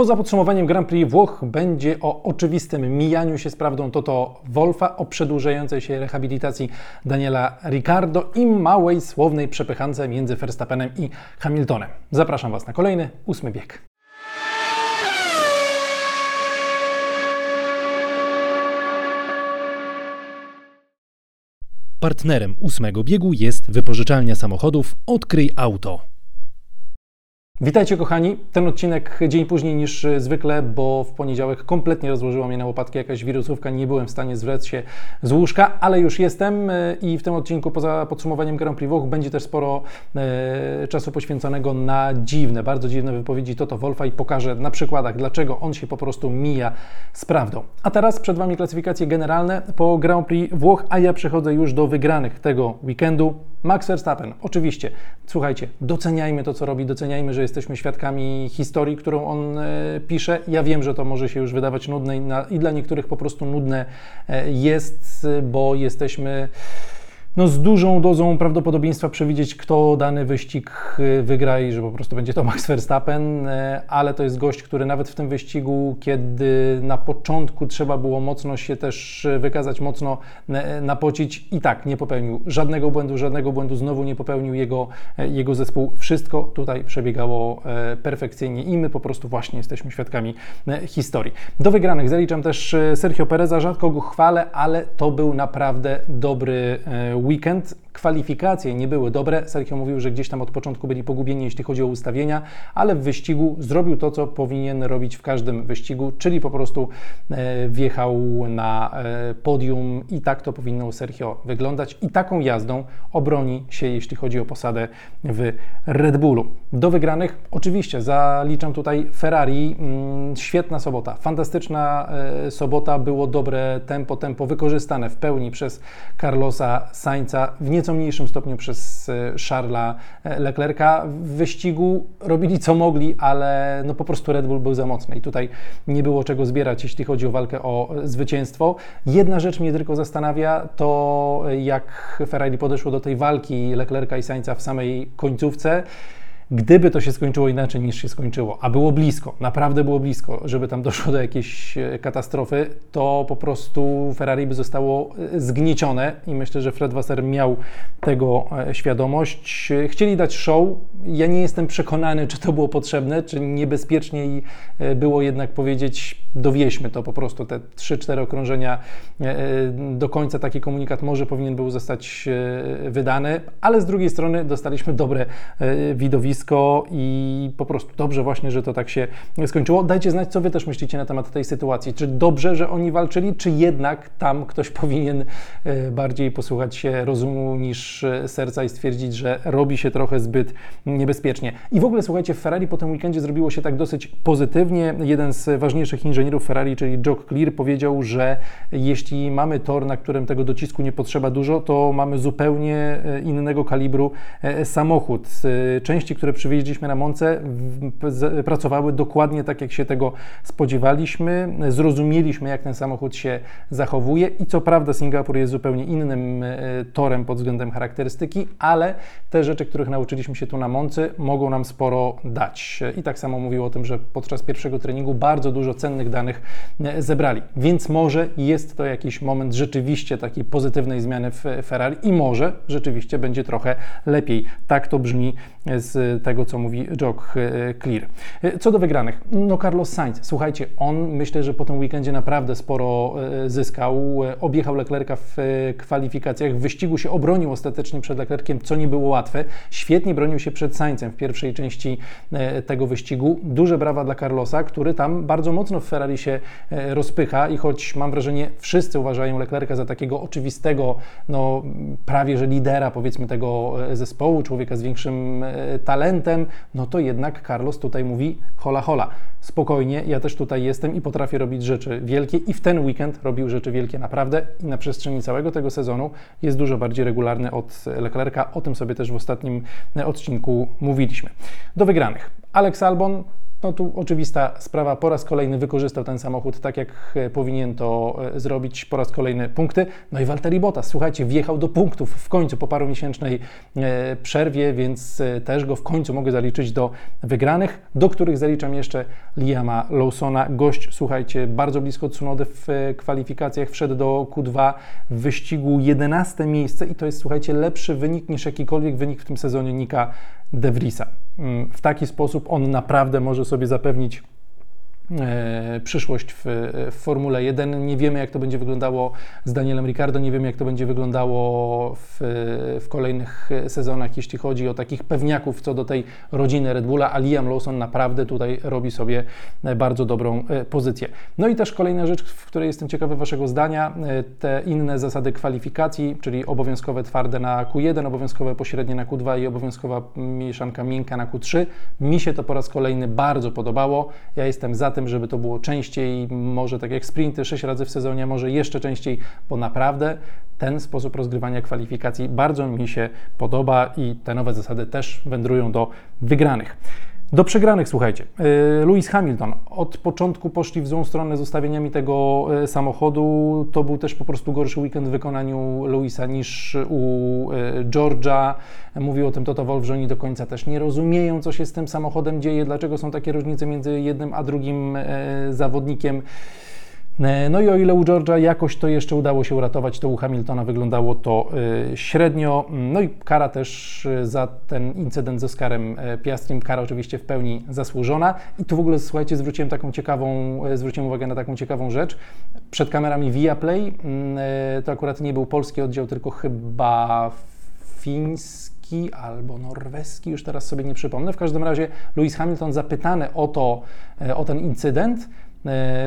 Poza podsumowaniem Grand Prix Włoch będzie o oczywistym mijaniu się z prawdą Toto Wolfa, o przedłużającej się rehabilitacji Daniela Ricardo i małej słownej przepychance między Verstappenem i Hamiltonem. Zapraszam Was na kolejny ósmy bieg. Partnerem ósmego biegu jest wypożyczalnia samochodów Odkryj Auto. Witajcie kochani. Ten odcinek dzień później niż zwykle, bo w poniedziałek kompletnie rozłożyła mnie na łopatki jakaś wirusówka, nie byłem w stanie zwracać się z łóżka, ale już jestem e, i w tym odcinku poza podsumowaniem Grand Prix Włoch będzie też sporo e, czasu poświęconego na dziwne, bardzo dziwne wypowiedzi Toto Wolfa i pokażę na przykładach, dlaczego on się po prostu mija z prawdą. A teraz przed Wami klasyfikacje generalne po Grand Prix Włoch, a ja przechodzę już do wygranych tego weekendu. Max Verstappen, oczywiście, słuchajcie, doceniajmy to, co robi, doceniajmy, że jesteśmy świadkami historii, którą on e, pisze. Ja wiem, że to może się już wydawać nudne i, dla niektórych po prostu nudne e, jest, bo jesteśmy no, z dużą dozą prawdopodobieństwa przewidzieć, kto dany wyścig y, wygra i że po prostu będzie to Max Verstappen, y, ale to jest gość, który nawet w tym wyścigu, kiedy na początku trzeba było mocno się też wykazać, mocno y, napocić i tak nie popełnił żadnego błędu, żadnego błędu znowu nie popełnił jego, jego zespół. Wszystko tutaj przebiegało perfekcyjnie i my po prostu właśnie jesteśmy świadkami historii. Do wygranych zaliczam też Sergio Pereza, rzadko go chwalę, ale to był naprawdę dobry weekend kwalifikacje nie były dobre. Sergio mówił, że gdzieś tam od początku byli pogubieni, jeśli chodzi o ustawienia, ale w wyścigu zrobił to, co powinien robić w każdym wyścigu, czyli po prostu e, wjechał na e, podium i tak to powinno Sergio wyglądać. I taką jazdą obroni się, jeśli chodzi o posadę w Red Bullu. Do wygranych oczywiście zaliczam tutaj Ferrari. Mm, świetna sobota, fantastyczna e, sobota, było dobre tempo, tempo wykorzystane w pełni przez Carlosa Sainza w nieco mniejszym stopniu przez e, Charlesa e, Leclerca. W wyścigu robili co mogli, ale no po prostu Red Bull był za mocny i tutaj nie było czego zbierać, jeśli chodzi o walkę o zwycięstwo. Jedna rzecz mnie tylko zastanawia, to jak Ferrari podeszło do tej walki Leclerca i Sainza w samej końcówce. Gdyby to się skończyło inaczej niż się skończyło, a było blisko, naprawdę było blisko, żeby tam doszło do jakiejś e, katastrofy, to po prostu Ferrari by zostało e, zgniecione i myślę, że Fred Wasser miał tego e, świadomość. Chcieli dać show. Ja nie jestem przekonany, czy to było potrzebne, czy niebezpieczniej było jednak powiedzieć, dowieźmy to po prostu, te 3-4 okrążenia do końca. Taki komunikat może powinien był zostać wydany, ale z drugiej strony dostaliśmy dobre widowisko i po prostu dobrze właśnie, że to tak się skończyło. Dajcie znać, co Wy też myślicie na temat tej sytuacji. Czy dobrze, że oni walczyli, czy jednak tam ktoś powinien e, bardziej posłuchać się rozumu niż e, serca i stwierdzić, że robi się trochę zbyt niebezpiecznie. I w ogóle słuchajcie, w Ferrari po tym weekendzie zrobiło się tak dosyć pozytywnie. Jeden z ważniejszych inżynierów Ferrari, czyli Jock Clear, powiedział, że jeśli mamy tor, na którym tego docisku nie potrzeba dużo, to mamy zupełnie e, innego kalibru samochód. Części, które przywieźliśmy na Monce, pracowały dokładnie tak, jak się tego spodziewaliśmy. Zrozumieliśmy, jak ten samochód się zachowuje i co prawda Singapur jest zupełnie innym e, torem pod względem charakterystyki, ale te rzeczy, których nauczyliśmy się tu na Moncy, mogą nam sporo dać. I tak samo mówił o tym, że podczas pierwszego treningu bardzo dużo cennych danych e, zebrali. Więc może jest to jakiś moment rzeczywiście takiej pozytywnej zmiany w Ferrari i może rzeczywiście będzie trochę lepiej. Tak to brzmi z tego, co mówi Jock e, Clear. E, co do wygranych, no Carlos Sainz, słuchajcie, on myślę, że po tym weekendzie naprawdę sporo e, zyskał. Objechał Leclerca w kwalifikacjach, w wyścigu się obronił ostatecznie przed Leclerciem, co nie było łatwe. Świetnie bronił się przed Sainzem w pierwszej części tego wyścigu. Duże brawa dla Carlosa, który tam bardzo mocno w Ferrari się rozpycha i choć mam wrażenie, wszyscy uważają Leclerca za takiego oczywistego, no prawie że lidera powiedzmy tego zespołu, człowieka z większym talentem, talentem, no to jednak Carlos tutaj mówi hola hola, spokojnie, ja też tutaj jestem i potrafię robić rzeczy wielkie i w ten weekend robił rzeczy wielkie naprawdę i na przestrzeni całego tego sezonu jest dużo bardziej regularny od Leclerca, o tym sobie też w ostatnim odcinku mówiliśmy. Do wygranych. Alex Albon no tu oczywista sprawa, po raz kolejny wykorzystał ten samochód tak, jak e, powinien to e, zrobić, po raz kolejny punkty. No i Valtteri Bottas, słuchajcie, wjechał do punktów w końcu po parumiesięcznej e, przerwie, więc też go w końcu mogę zaliczyć do wygranych, do których zaliczam jeszcze Liama Lawsona. Gość, słuchajcie, bardzo blisko Tsunody w kwalifikacjach, wszedł do Q2 w wyścigu 11 miejsce i to jest, słuchajcie, lepszy wynik niż jakikolwiek wynik w tym sezonie Nika De Vriesa. Mm, w taki sposób on naprawdę może sobie zapewnić przyszłość w, w, Formule 1. Nie wiemy, jak to będzie wyglądało z Danielem Ricardo, nie wiemy, jak to będzie wyglądało w, w kolejnych sezonach, jeśli chodzi o takich pewniaków co do tej rodziny Red Bulla, a Liam Lawson naprawdę tutaj robi sobie bardzo dobrą e, pozycję. No i też kolejna rzecz, w której jestem ciekawy Waszego zdania, e, te inne zasady kwalifikacji, czyli obowiązkowe twarde na Q1, obowiązkowe pośrednie na Q2 i obowiązkowa mieszanka miękka na Q3. Mi się to po raz kolejny bardzo podobało. Ja jestem za tym, tym, żeby to było częściej, może tak jak sprinty 6 razy w sezonie, może jeszcze częściej, bo naprawdę ten sposób rozgrywania kwalifikacji bardzo mi się podoba i te nowe zasady też wędrują do wygranych. Do przegranych, słuchajcie. Y, Lewis Hamilton od początku poszli w złą stronę z ustawieniami tego y, samochodu. To był też po prostu gorszy weekend w wykonaniu Lewisa niż u y, Georgia. Mówił o tym Toto Wolff, że oni do końca też nie rozumieją, co się z tym samochodem dzieje, dlaczego są takie różnice między jednym a drugim zawodnikiem. E, no i o ile u Georgia jakoś to jeszcze udało się uratować, to u Hamiltona wyglądało to e, średnio. No i kara też e, za ten incydent z Oskarem Piastrim, kara oczywiście w pełni zasłużona. I tu w ogóle, słuchajcie, zwróciłem taką ciekawą, zwróciłem uwagę na taką ciekawą rzecz. Przed kamerami Viaplay, to akurat nie był polski oddział, tylko chyba fiński albo norweski, już teraz sobie nie przypomnę. W każdym razie Lewis Hamilton zapytany o to, o ten incydent,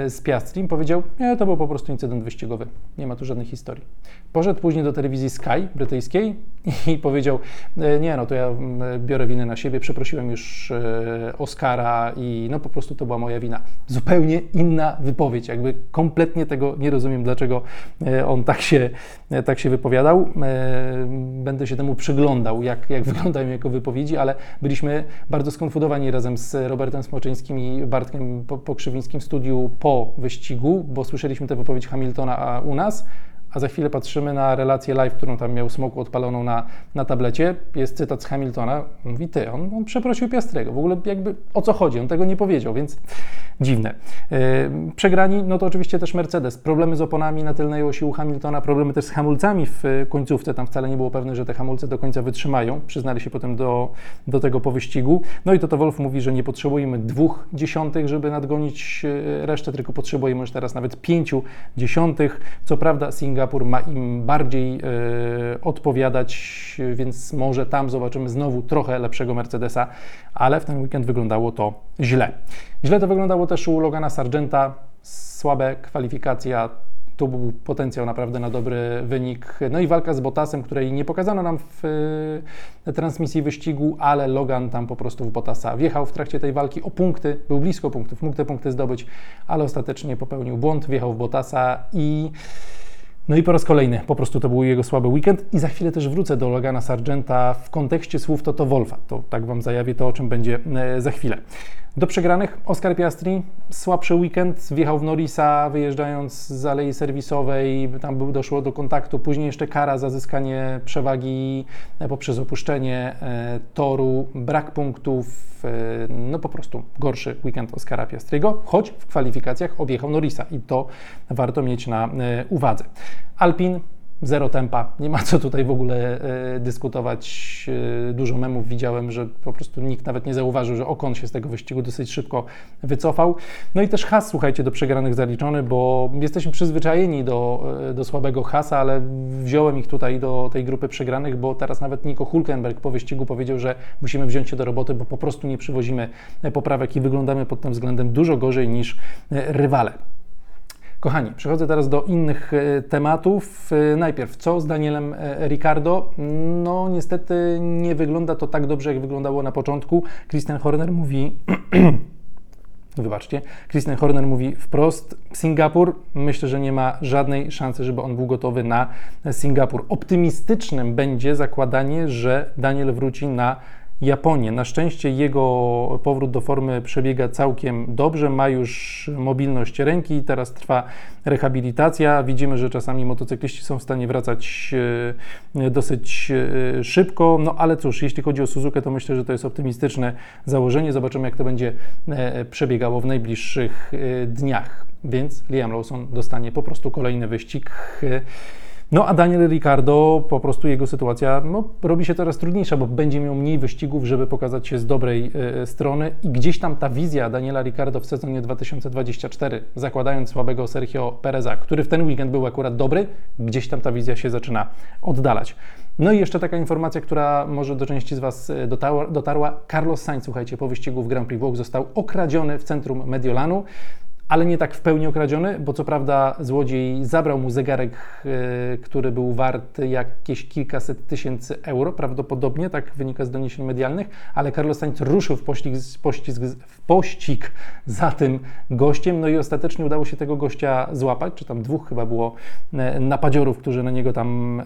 z Piastrim, powiedział, nie, to był po prostu incydent wyścigowy, nie ma tu żadnej historii. Poszedł później do telewizji Sky brytyjskiej i powiedział, e, nie, no to ja biorę winę na siebie, przeprosiłem już e, Oscara i no po prostu to była moja wina. Zupełnie inna wypowiedź, jakby kompletnie tego nie rozumiem, dlaczego on tak się, tak się wypowiadał. Będę się temu przyglądał, jak, jak wyglądają jego wypowiedzi, ale byliśmy bardzo skonfudowani razem z Robertem Smoczyńskim i Bartkiem Pokrzywińskim w studiu po wyścigu, bo słyszeliśmy tę wypowiedź Hamiltona u nas, a za chwilę patrzymy na relację live, którą tam miał Smoku odpaloną na, na tablecie. Jest cytat z Hamiltona. Mówi, ty, on, on przeprosił Piastrego. W ogóle jakby o co chodzi? On tego nie powiedział, więc dziwne. Yy, przegrani, no to oczywiście też Mercedes. Problemy z oponami na tylnej osi u Hamiltona, problemy też z hamulcami w końcówce. Tam wcale nie było pewne, że te hamulce do końca wytrzymają. Przyznali się potem do, do tego po wyścigu. No i to to Wolf mówi, że nie potrzebujemy dwóch dziesiątych, żeby nadgonić e, resztę, tylko potrzebujemy już teraz nawet pięciu dziesiątych. Co prawda Singapur ma im bardziej yy, odpowiadać, więc może tam zobaczymy znowu trochę lepszego Mercedesa, ale w ten weekend wyglądało to źle. Źle to wyglądało też u Logana Sargenta, słabe kwalifikacja, tu był potencjał naprawdę na dobry wynik. No i walka z Bottasem, której nie pokazano nam w e, transmisji wyścigu, ale Logan tam po prostu w Bottasa wjechał w trakcie tej walki o punkty, był blisko punktów, mógł te punkty zdobyć, ale ostatecznie popełnił błąd, wjechał w Bottasa i no i po raz kolejny, po prostu to był jego słaby weekend i za chwilę też wrócę do Logana Sargenta w kontekście słów Toto Wolfa. To tak Wam zajawię to, o czym będzie e, za chwilę. Do przegranych Oscar Piastri, słabszy weekend, wjechał w Norrisa wyjeżdżając z alei serwisowej, tam doszło do kontaktu, później jeszcze kara za zyskanie przewagi e, poprzez opuszczenie e, toru, brak punktów, e, no po prostu gorszy weekend Oscara Piastriego, choć w kwalifikacjach objechał Norrisa i to warto mieć na uwadze. Alpin zero tempa, nie ma co tutaj w ogóle e, dyskutować. E, dużo memów widziałem, że po prostu nikt nawet nie zauważył, że Okon się z tego wyścigu dosyć szybko wycofał. No i też has, słuchajcie, do przegranych zaliczony, bo jesteśmy przyzwyczajeni do, e, do słabego hasa, ale wziąłem ich tutaj do tej grupy przegranych, bo teraz nawet Nico Hulkenberg po wyścigu powiedział, że musimy wziąć się do roboty, bo po prostu nie przywozimy poprawek i wyglądamy pod tym względem dużo gorzej niż rywale. Kochani, przechodzę teraz do innych e, tematów. E, najpierw, co z Danielem e, Ricardo? No, niestety nie wygląda to tak dobrze, jak wyglądało na początku. Christian Horner mówi. Wybaczcie, Christian Horner mówi wprost: Singapur, myślę, że nie ma żadnej szansy, żeby on był gotowy na Singapur. Optymistycznym będzie zakładanie, że Daniel wróci na Japonię. Na szczęście jego powrót do formy przebiega całkiem dobrze, ma już mobilność ręki, teraz trwa rehabilitacja. Widzimy, że czasami motocykliści są w stanie wracać e, dosyć e, szybko, no ale cóż, jeśli chodzi o Suzukę, to myślę, że to jest optymistyczne założenie. Zobaczymy, jak to będzie e, przebiegało w najbliższych dniach. Więc Liam Lawson dostanie po prostu kolejny wyścig. No a Daniel Ricardo, po prostu jego sytuacja no, robi się coraz trudniejsza, bo będzie miał mniej wyścigów, żeby pokazać się z dobrej y, strony i gdzieś tam ta wizja Daniela Ricardo w sezonie 2024, zakładając słabego Sergio Pereza, który w ten weekend był akurat dobry, gdzieś tam ta wizja się zaczyna oddalać. No i jeszcze taka informacja, która może do części z Was e, dotarła. Carlos Sainz, słuchajcie, po wyścigu w Grand Prix Włoch został okradziony w centrum Mediolanu ale nie tak w pełni okradziony, bo co prawda złodziej zabrał mu zegarek, e, który był wart jakieś kilkaset tysięcy euro, prawdopodobnie, tak wynika z doniesień medialnych, ale Carlos Sainz ruszył w pościg, pościg, w pościg za tym gościem, no i ostatecznie udało się tego gościa złapać, czy tam dwóch chyba było e, napadziorów, którzy na niego tam e,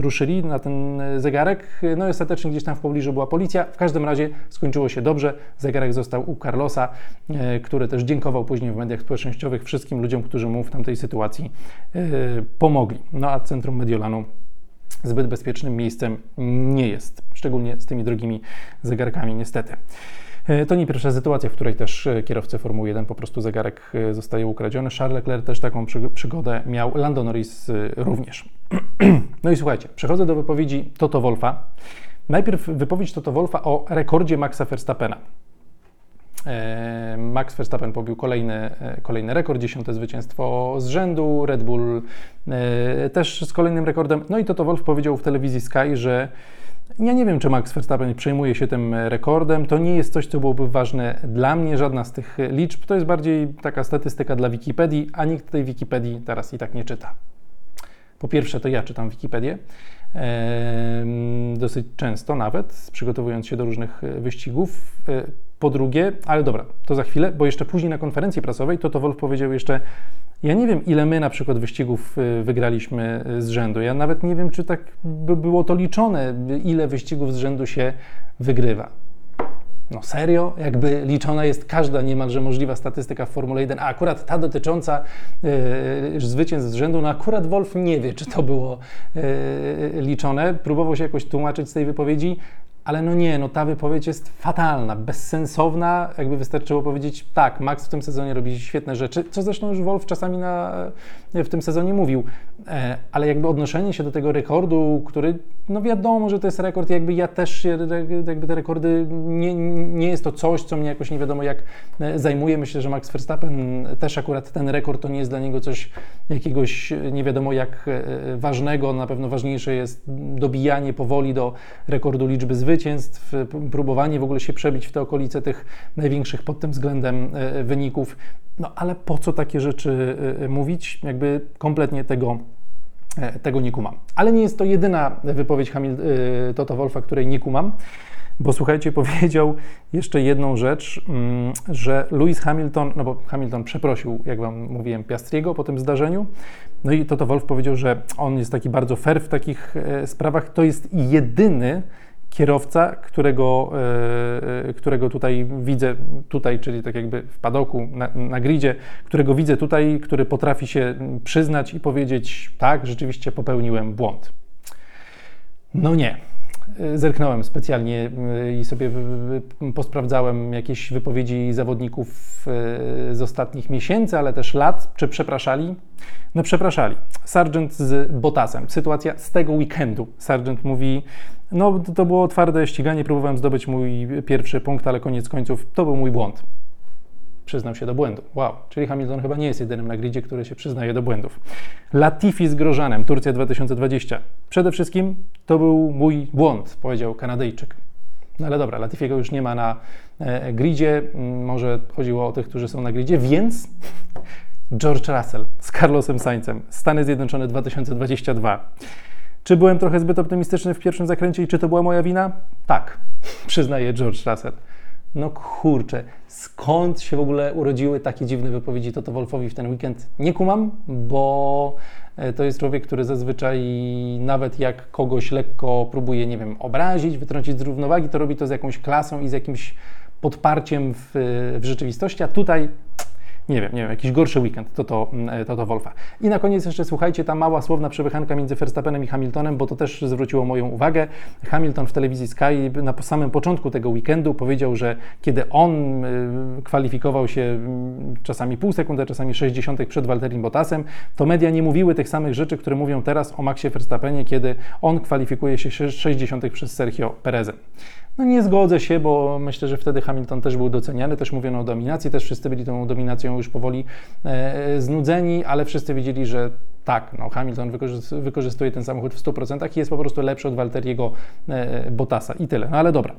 ruszyli, na ten zegarek, no i ostatecznie gdzieś tam w pobliżu była policja. W każdym razie skończyło się dobrze, zegarek został u Carlosa, który też dziękował później w mediach społecznościowych wszystkim ludziom, którzy mu w tamtej sytuacji yy, pomogli. No a Centrum Mediolanu zbyt bezpiecznym miejscem nie jest, szczególnie z tymi drogimi zegarkami, niestety. E, to nie pierwsza sytuacja, w której też e, kierowcy Formuły 1 po prostu zegarek zostaje ukradziony. Charles Leclerc też taką przygodę miał, Lando Norris również. No i słuchajcie, przechodzę do wypowiedzi Toto Wolfa. Najpierw wypowiedź Toto Wolfa o rekordzie Maxa Verstappena. E, Max Verstappen pobił kolejny, e, kolejny rekord, dziesiąte zwycięstwo z rzędu, Red Bull e, też z kolejnym rekordem. No i Toto Wolf powiedział w telewizji Sky, że ja nie wiem, czy Max Verstappen przejmuje się tym rekordem. To nie jest coś, co byłoby ważne dla mnie, żadna z tych liczb. To jest bardziej taka statystyka dla Wikipedii, a nikt tej Wikipedii teraz i tak nie czyta. Po pierwsze, to ja czytam Wikipedię dosyć często nawet, przygotowując się do różnych wyścigów. Po drugie, ale dobra, to za chwilę, bo jeszcze później na konferencji prasowej Toto Wolf powiedział jeszcze, ja nie wiem, ile my na przykład wyścigów y, wygraliśmy z rzędu. Ja nawet nie wiem, czy tak by było to liczone, ile wyścigów z rzędu się wygrywa. No serio? Jakby liczona jest każda niemalże możliwa statystyka w Formule 1, a akurat ta dotycząca yy, zwycięstw z rzędu, no akurat Wolf nie wie, czy to było yy, liczone. Próbował się jakoś tłumaczyć z tej wypowiedzi, ale no nie, no ta wypowiedź jest fatalna, bezsensowna. Jakby wystarczyło powiedzieć, tak, Max w tym sezonie robi świetne rzeczy, co zresztą już Wolf czasami na, w tym sezonie mówił. E, ale jakby odnoszenie się do tego rekordu, który, no wiadomo, że to jest rekord, jakby ja też, jakby te rekordy, nie, nie jest to coś, co mnie jakoś nie wiadomo jak e, zajmuje. Myślę, że Max Verstappen też akurat ten rekord to nie jest dla niego coś jakiegoś nie wiadomo jak e, ważnego. Na pewno ważniejsze jest dobijanie powoli do rekordu liczby zwycięstw zwycięstw, próbowanie w ogóle się przebić w te okolice tych największych pod tym względem e, wyników. No ale po co takie rzeczy e, mówić? Jakby kompletnie tego e, tego nie kumam. Ale nie jest to jedyna wypowiedź Hamil Toto Wolfa, której nie kumam. Bo słuchajcie, powiedział jeszcze jedną rzecz, mm, że Lewis Hamilton, no bo Hamilton przeprosił, jak wam mówiłem, Piastriego po tym zdarzeniu. No i Toto Wolf powiedział, że on jest taki bardzo fair w takich sprawach. To jest jedyny kierowca, którego, e, e, którego tutaj widzę, tutaj, czyli tak jakby w padoku, na, na gridzie, którego widzę tutaj, który potrafi się przyznać i powiedzieć, tak, rzeczywiście popełniłem błąd. No nie. E, zerknąłem specjalnie i sobie posprawdzałem jakieś wypowiedzi zawodników z ostatnich miesięcy, ale też lat, czy przepraszali. No przepraszali. Sargent z Botasem. Sytuacja z tego weekendu. Sargent mówi, no, to było twarde ściganie, próbowałem zdobyć mój pierwszy punkt, ale koniec końców to był mój błąd. Przyznał się do błędu. Wow, czyli Hamilton chyba nie jest jedynym na gridzie, który się przyznaje do błędów. Latifi z Grożanem, Turcja 2020. Przede wszystkim to był mój błąd, powiedział Kanadyjczyk. No ale dobra, Latifiego już nie ma na e, gridzie, mm, może chodziło o tych, którzy są na gridzie, więc George Russell z Carlosem Saincem, Stany Zjednoczone 2022. Czy byłem trochę zbyt optymistyczny w pierwszym zakręcie i czy to była moja wina? Tak, przyznaje George Russell. No kurczę, skąd się w ogóle urodziły takie dziwne wypowiedzi Toto Wolfowi w ten weekend? Nie kumam, bo to jest człowiek, który zazwyczaj nawet jak kogoś lekko próbuje, nie wiem, obrazić, wytrącić z równowagi, to robi to z jakąś klasą i z jakimś podparciem w, w rzeczywistości, a tutaj nie wiem, nie wiem, jakiś gorszy weekend, to to, mm, to to Wolfa. I na koniec jeszcze słuchajcie, ta mała słowna przepychanka między Verstappenem i Hamiltonem, bo to też zwróciło moją uwagę. Hamilton w telewizji Sky na samym początku tego weekendu powiedział, że kiedy on y, kwalifikował się mm, czasami pół sekundy, czasami 60 przed Walterim Bottasem, to media nie mówiły tych samych rzeczy, które mówią teraz o Maxie Verstappenie, kiedy on kwalifikuje się 60 przez Sergio Perezem. No nie zgodzę się, bo myślę, że wtedy Hamilton też był doceniany, też mówiono o dominacji, też wszyscy byli tą dominacją już powoli e, znudzeni, ale wszyscy wiedzieli, że tak, no Hamilton wykorzystuje ten samochód w 100% i jest po prostu lepszy od Walteriego e, Bottasa i tyle. No ale dobra,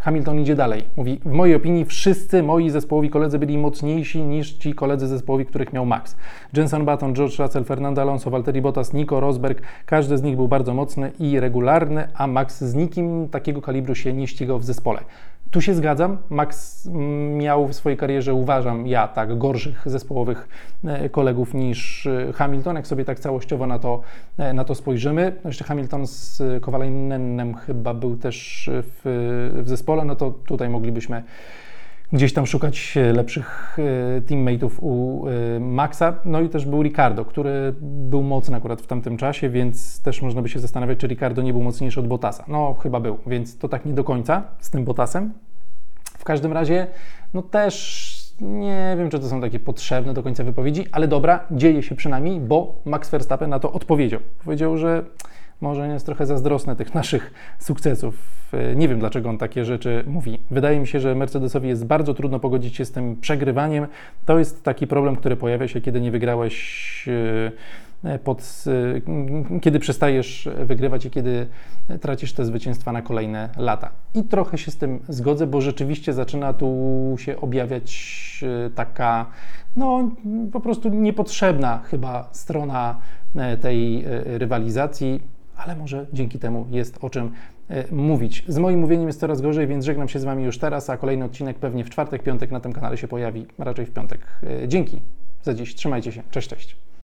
Hamilton idzie dalej. Mówi, w mojej opinii wszyscy moi zespołowi koledzy byli mocniejsi niż ci koledzy zespołowi, których miał Max. Jenson Button, George Russell, Fernando Alonso, Valtteri Bottas, Nico Rosberg, każdy z nich był bardzo mocny i regularny, a Max z nikim takiego kalibru się nie ścigał w zespole. Tu się zgadzam. Max miał w swojej karierze, uważam, ja tak, gorszych zespołowych e, kolegów niż e, Hamilton, jak sobie tak całościowo na to, e, na to spojrzymy. No jeszcze Hamilton z Kowalajnenem chyba był też w, w zespole, no to tutaj moglibyśmy gdzieś tam szukać lepszych teammateów u Maxa. No i też był Ricardo, który był mocny akurat w tamtym czasie, więc też można by się zastanawiać, czy Ricardo nie był mocniejszy od Bottasa. No chyba był, więc to tak nie do końca z tym Bottasem. W każdym razie, no też nie wiem, czy to są takie potrzebne do końca wypowiedzi, ale dobra, dzieje się przynajmniej, bo Max Verstappen na to odpowiedział. Powiedział, że może jest trochę zazdrosny tych naszych sukcesów. Nie wiem, dlaczego on takie rzeczy mówi. Wydaje mi się, że Mercedesowi jest bardzo trudno pogodzić się z tym przegrywaniem. To jest taki problem, który pojawia się, kiedy nie wygrałeś e, pod, e, kiedy przestajesz wygrywać i kiedy tracisz te zwycięstwa na kolejne lata. I trochę się z tym zgodzę, bo rzeczywiście zaczyna tu się objawiać e, taka, no po prostu niepotrzebna chyba strona tej rywalizacji ale może dzięki temu jest o czym e, mówić. Z moim mówieniem jest coraz gorzej, więc żegnam się z Wami już teraz, a kolejny odcinek pewnie w czwartek, piątek na tym kanale się pojawi, raczej w piątek. E, dzięki za dziś, trzymajcie się, cześć, cześć.